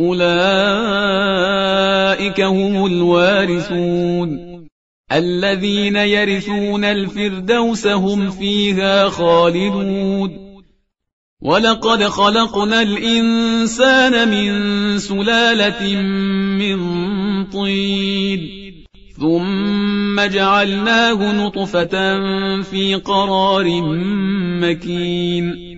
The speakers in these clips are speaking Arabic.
أولئك هم الوارثون. الذين يرثون الفردوس هم فيها خالدون. ولقد خلقنا الإنسان من سلالة من طين. ثم جعلناه نطفة في قرار مكين.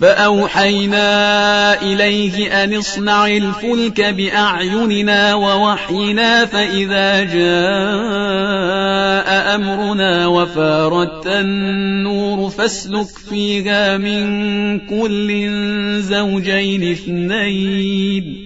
فأوحينا إليه أن اصنع الفلك بأعيننا ووحينا فإذا جاء أمرنا وفاردت النور فاسلك فيها من كل زوجين اثنين.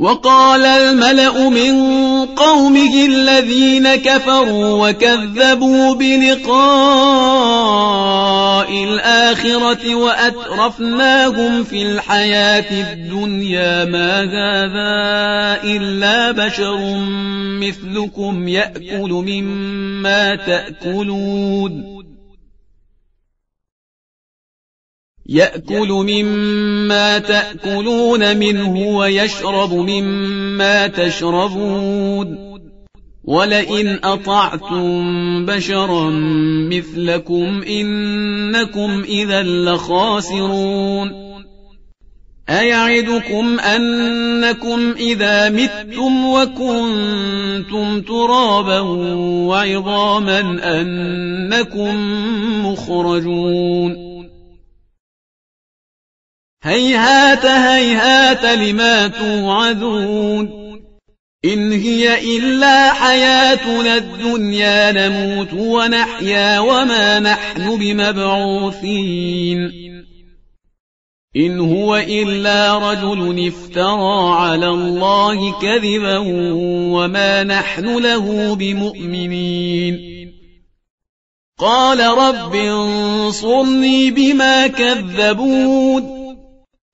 وقال الملأ من قومه الذين كفروا وكذبوا بلقاء الآخرة وأترفناهم في الحياة الدنيا. ما هذا إلا بشر مثلكم يأكل مما تأكلون. يأكل مما تأكلون منه ويشرب مما تشربون. ولئن أطعتم بشرا مثلكم إنكم إذا لخاسرون. أيعدكم أنكم إذا متم وكنتم ترابا وعظاما أنكم مخرجون. هيهات هيهات لما توعدون إن هي إلا حياتنا الدنيا نموت ونحيا وما نحن بمبعوثين إن هو إلا رجل افترى على الله كذبا وما نحن له بمؤمنين قال رب انصرني بما كذبون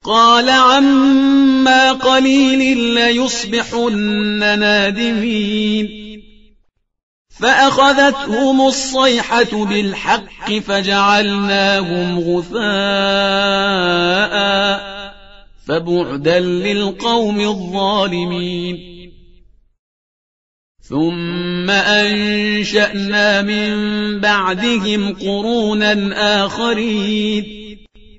قال عما قليل ليصبحن نادمين. فأخذتهم الصيحة بالحق فجعلناهم غثاء فبعدا للقوم الظالمين. ثم أنشأنا من بعدهم قرونا آخرين.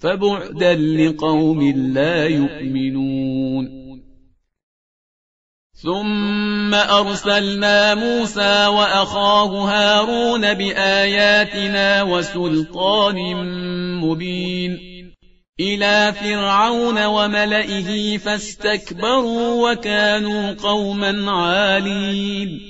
فبعدا لقوم لا يؤمنون. ثم أرسلنا موسى وأخاه هارون بآياتنا وسلطان مبين. إلى فرعون وملئه فاستكبروا وكانوا قوما عالين.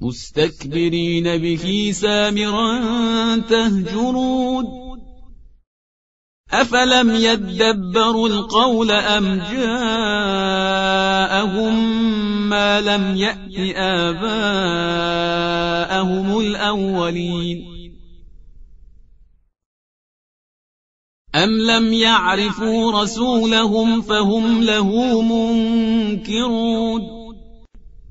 مستكبرين به سامرا تهجرون. أفلم يدبروا القول أم جاءهم ما لم يأت آباءهم الأولين؟ أم لم يعرفوا رسولهم فهم له منكرون؟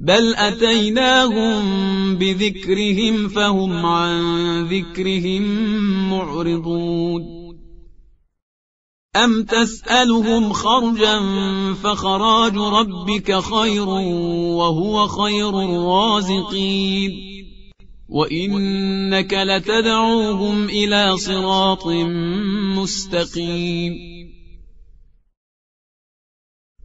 بل أتيناهم بذكرهم فهم عن ذكرهم معرضون. أم تسألهم خرجا فخراج ربك خير وهو خير الرازقين. وإنك لتدعوهم إلى صراط مستقيم.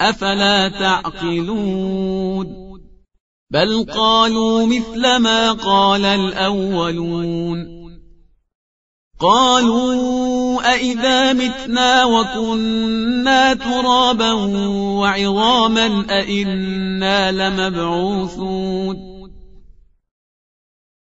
أفلا تعقلون؟ بل قالوا مثل ما قال الأولون. قالوا أئذا متنا وكنا ترابا وعظاما أئنا لمبعوثون.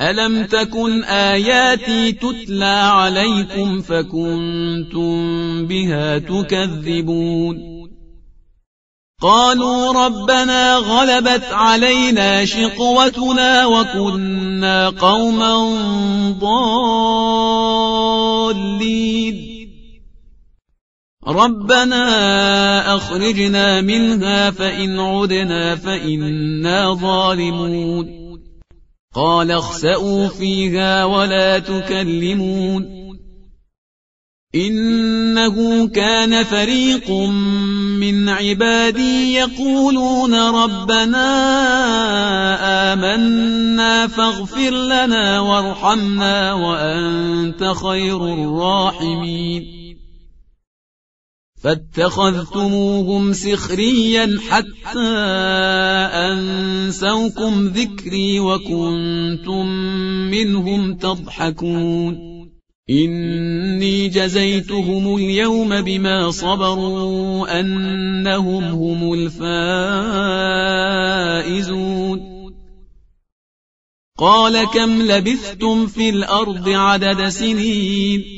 ألم تكن آياتي تتلى عليكم فكنتم بها تكذبون قالوا ربنا غلبت علينا شقوتنا وكنا قوما ضالين ربنا أخرجنا منها فإن عدنا فإنا ظالمون قال اخسأوا فيها ولا تكلمون. إنه كان فريق من عبادي يقولون ربنا آمنا فاغفر لنا وارحمنا وأنت خير الراحمين. فاتخذتموهم سخريا حتى أنسوكم ذكري وكنتم منهم تضحكون. إني جزيتهم اليوم بما صبروا أنهم هم الفائزون. قال كم لبثتم في الأرض عدد سنين؟